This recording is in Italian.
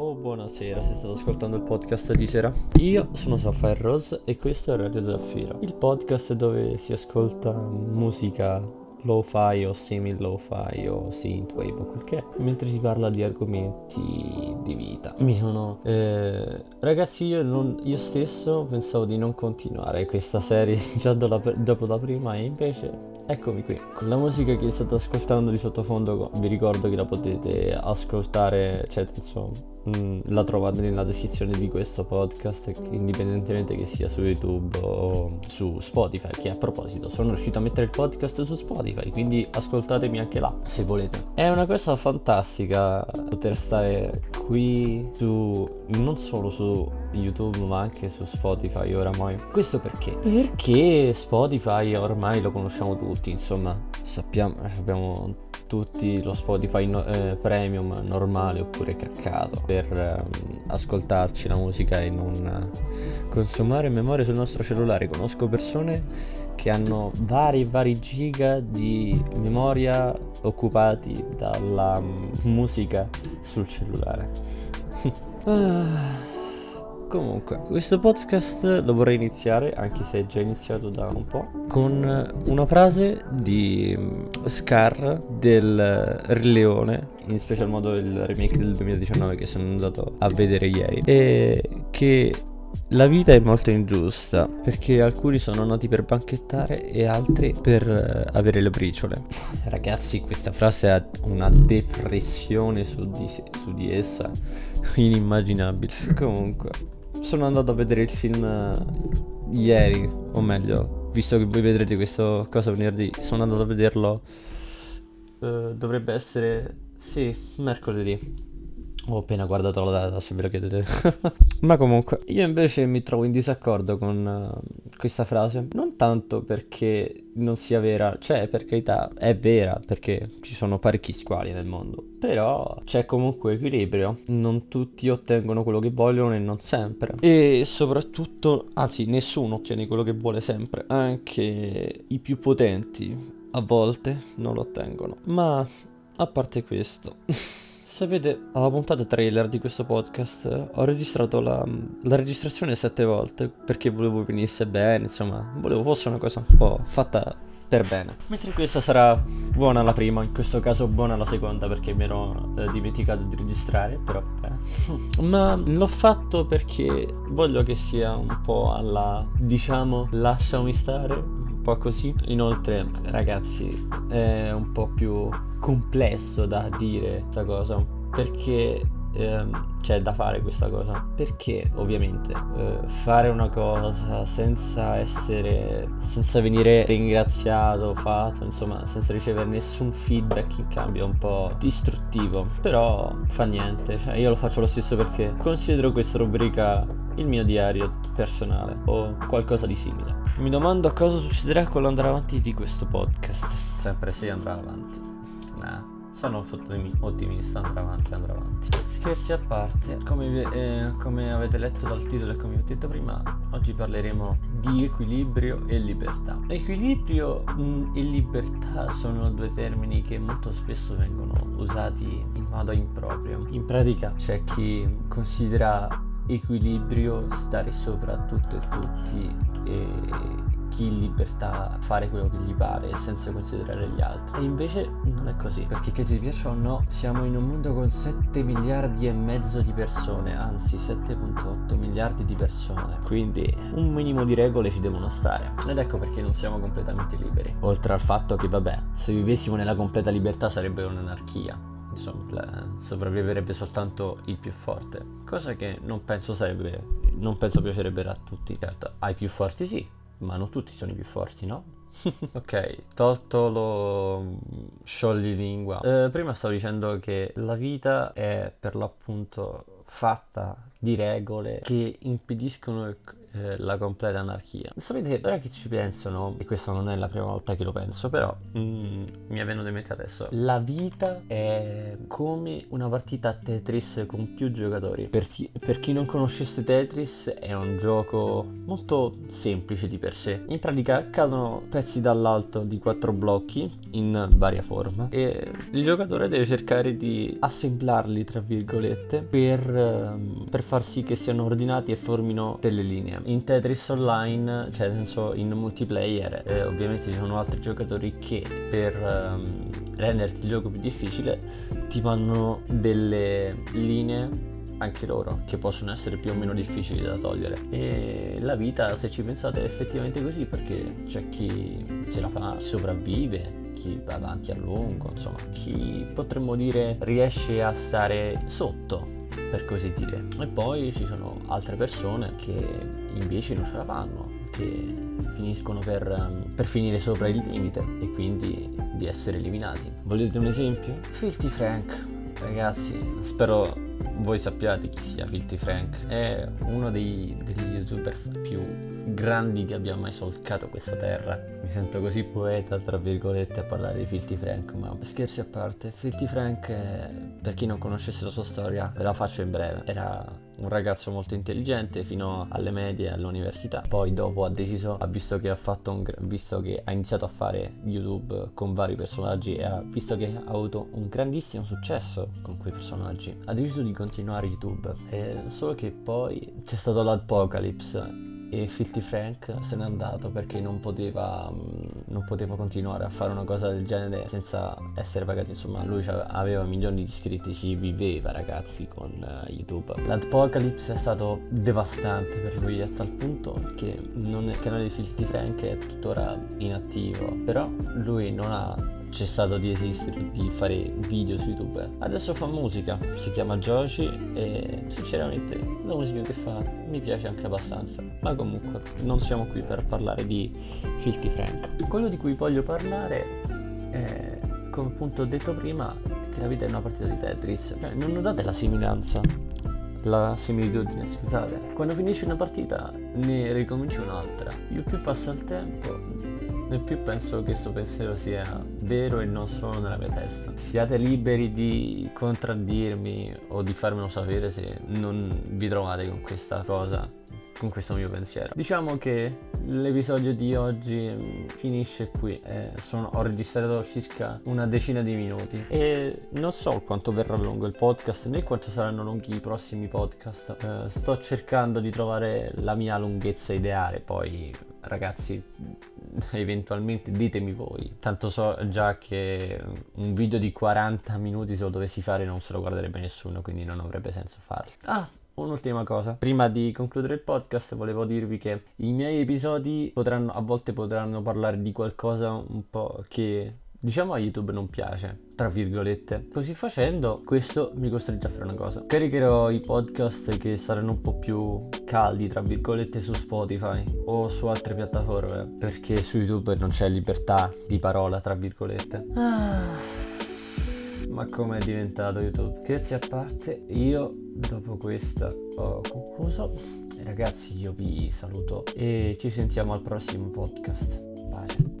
o buonasera se state ascoltando il podcast di sera. Io sono Sapphire Rose e questo è Radio Zaffiro, il podcast dove si ascolta musica lo-fi o semi-lo-fi o synthwave o quel che è, mentre si parla di argomenti di vita. Mi sono... Eh, ragazzi, io, non, io, stesso pensavo di non continuare questa serie già la, dopo la prima e invece eccomi qui. Con la musica che state ascoltando di sottofondo vi ricordo che la potete ascoltare, cioè insomma Mm, la trovate nella descrizione di questo podcast, indipendentemente che sia su YouTube o su Spotify. Che a proposito, sono riuscito a mettere il podcast su Spotify, quindi ascoltatemi anche là se volete. È una cosa fantastica poter stare qui su non solo su YouTube ma anche su Spotify oramai. Questo perché? Perché Spotify ormai lo conosciamo tutti, insomma, sappiamo abbiamo tutti lo Spotify no, eh, premium normale oppure caccato per eh, ascoltarci la musica e non consumare memoria sul nostro cellulare. Conosco persone che hanno vari vari giga di memoria occupati dalla um, musica sul cellulare. ah. Comunque, questo podcast lo vorrei iniziare, anche se è già iniziato da un po', con una frase di mm, Scar del Re Leone, in special modo il remake del 2019 che sono andato a vedere ieri, e che la vita è molto ingiusta perché alcuni sono nati per banchettare e altri per uh, avere le briciole. Ragazzi, questa frase ha una depressione su di, su di essa inimmaginabile. Comunque, sono andato a vedere il film uh, ieri, o meglio, visto che voi vedrete questa cosa venerdì, sono andato a vederlo. Uh, dovrebbe essere, sì, mercoledì. Ho appena guardato la data, se ve lo chiedete. Ma comunque, io invece mi trovo in disaccordo con uh, questa frase. Non tanto perché non sia vera, cioè per carità è vera, perché ci sono parecchi squali nel mondo. Però c'è comunque equilibrio. Non tutti ottengono quello che vogliono e non sempre. E soprattutto, anzi, nessuno ottiene quello che vuole sempre. Anche i più potenti a volte non lo ottengono. Ma a parte questo. Sapete, alla puntata trailer di questo podcast ho registrato la, la, registrazione sette volte perché volevo venisse bene, insomma, volevo fosse una cosa un po' fatta per bene. Mentre questa sarà buona la prima, in questo caso buona la seconda perché mi ero eh, dimenticato di registrare, però eh. Ma l'ho fatto perché voglio che sia un po' alla, diciamo, lasciami stare, po' così. Inoltre, ragazzi, è un po' più complesso da dire questa cosa perché ehm, c'è da fare questa cosa. Perché ovviamente eh, fare una cosa senza essere senza venire ringraziato fatto insomma senza ricevere nessun feedback in cambio è un po' distruttivo. Però fa niente cioè, io lo faccio lo stesso perché considero questa rubrica il mio diario personale o qualcosa di simile mi domando cosa succederà con l'andare avanti di questo podcast sempre se andrà avanti nah sono ottimista, andrà avanti, andrà avanti. Scherzi a parte, come, eh, come, avete letto dal titolo e come ho detto prima, oggi parleremo di equilibrio e libertà. Equilibrio mh, mm, e libertà sono due termini che molto spesso vengono usati in modo improprio. In pratica c'è chi considera equilibrio stare sopra tutto e tutti e chi in libertà fare quello che gli pare senza considerare gli altri. E invece non è così, perché che ti piaccia o no, siamo in un mondo con 7 miliardi e mezzo di persone, anzi 7.8 miliardi di persone. Quindi un minimo di regole ci devono stare. Ed ecco perché non siamo completamente liberi. Oltre al fatto che, vabbè, se vivessimo nella completa libertà sarebbe un'anarchia insomma sopravviverebbe soltanto il più forte cosa che non penso sarebbe non penso piacerebbe a tutti certo ai più forti sì ma non tutti sono i più forti, no? ok, tolto lo scioglilingua. Eh, prima stavo dicendo che la vita è per l'appunto fatta di regole che impediscono eh, la completa anarchia. Sapete, ora che ci pensano, e questa non è la prima volta che lo penso, però mm, mi è venuto in mente adesso, la vita è come una partita a Tetris con più giocatori. Per chi, per chi non conoscesse Tetris è un gioco molto semplice di per sé. In pratica cadono pezzi dall'alto di quattro blocchi in varia forma e il giocatore deve cercare di assemblarli, tra virgolette, per, ehm, per far sì che siano ordinati e formino delle linee. In Tetris Online, cioè nel senso in multiplayer, eh, ovviamente ci sono altri giocatori che per ehm, renderti il gioco più difficile ti mandano delle linee anche loro, che possono essere più o meno difficili da togliere. E la vita, se ci pensate, è effettivamente così, perché c'è chi ce la fa, sopravvive, chi va avanti a lungo, insomma, chi potremmo dire riesce a stare sotto per così dire. E poi ci sono altre persone che invece non ce la fanno, che finiscono per, um, per, finire sopra il limite e quindi di essere eliminati. Volete un esempio? Filthy Frank, ragazzi, spero voi sappiate chi sia Filthy Frank. È uno dei, degli youtuber più grandi che abbia mai solcato questa terra. Mi sento così poeta, tra virgolette, a parlare di Filthy Frank, ma scherzi a parte, Filthy Frank, è, per chi non conoscesse la sua storia, ve la faccio in breve. Era un ragazzo molto intelligente fino alle medie all'università. Poi dopo ha deciso, ha visto che ha fatto un visto che ha iniziato a fare YouTube con vari personaggi e ha visto che ha avuto un grandissimo successo con quei personaggi, ha deciso di continuare YouTube. E solo che poi c'è stato l'Apocalypse e Filthy Frank se n'è andato perché non poteva, mm, non poteva continuare a fare una cosa del genere senza essere pagato. Insomma, lui aveva milioni di iscritti, ci viveva ragazzi con uh, YouTube. L'Apocalypse è stato devastante per lui a tal punto che non, il canale di Filthy Frank è tuttora inattivo. Però lui non ha cessato di esistere, di fare video su YouTube. Adesso fa musica, si chiama Joshi e sinceramente la musica che fa mi piace anche abbastanza. Ma comunque non siamo qui per parlare di Filthy Frank. Quello di cui voglio parlare è, come appunto ho detto prima, che la vita è una partita di Tetris. Non notate la somiglianza? La similitudine, scusate. Quando finisce una partita ne ricominci un'altra. Io più passa il tempo, nel più penso che questo pensiero sia vero e non solo nella mia testa. Siate liberi di contraddirmi o di farmelo sapere se non vi trovate con questa cosa con questo mio pensiero. Diciamo che l'episodio di oggi mm, finisce qui. Eh, sono, ho registrato circa una decina di minuti e non so quanto verrà lungo il podcast né quanto saranno lunghi i prossimi podcast. Eh, sto cercando di trovare la mia lunghezza ideale, poi ragazzi eventualmente ditemi voi tanto so già che un video di 40 minuti se lo dovessi fare non se lo guarderebbe nessuno quindi non avrebbe senso farlo ah Un'ultima cosa, prima di concludere il podcast volevo dirvi che i miei episodi potranno, a volte potranno parlare di qualcosa un po' che diciamo a YouTube non piace, tra virgolette. Così facendo, questo mi costringe a fare una cosa. Caricherò i podcast che saranno un po' più caldi, tra virgolette, su Spotify o su altre piattaforme, perché su YouTube non c'è libertà di parola, tra virgolette. Ah ma come è diventato YouTube? Scherzi a parte, io dopo questa ho concluso. Ragazzi, io vi saluto e ci sentiamo al prossimo podcast. Bye.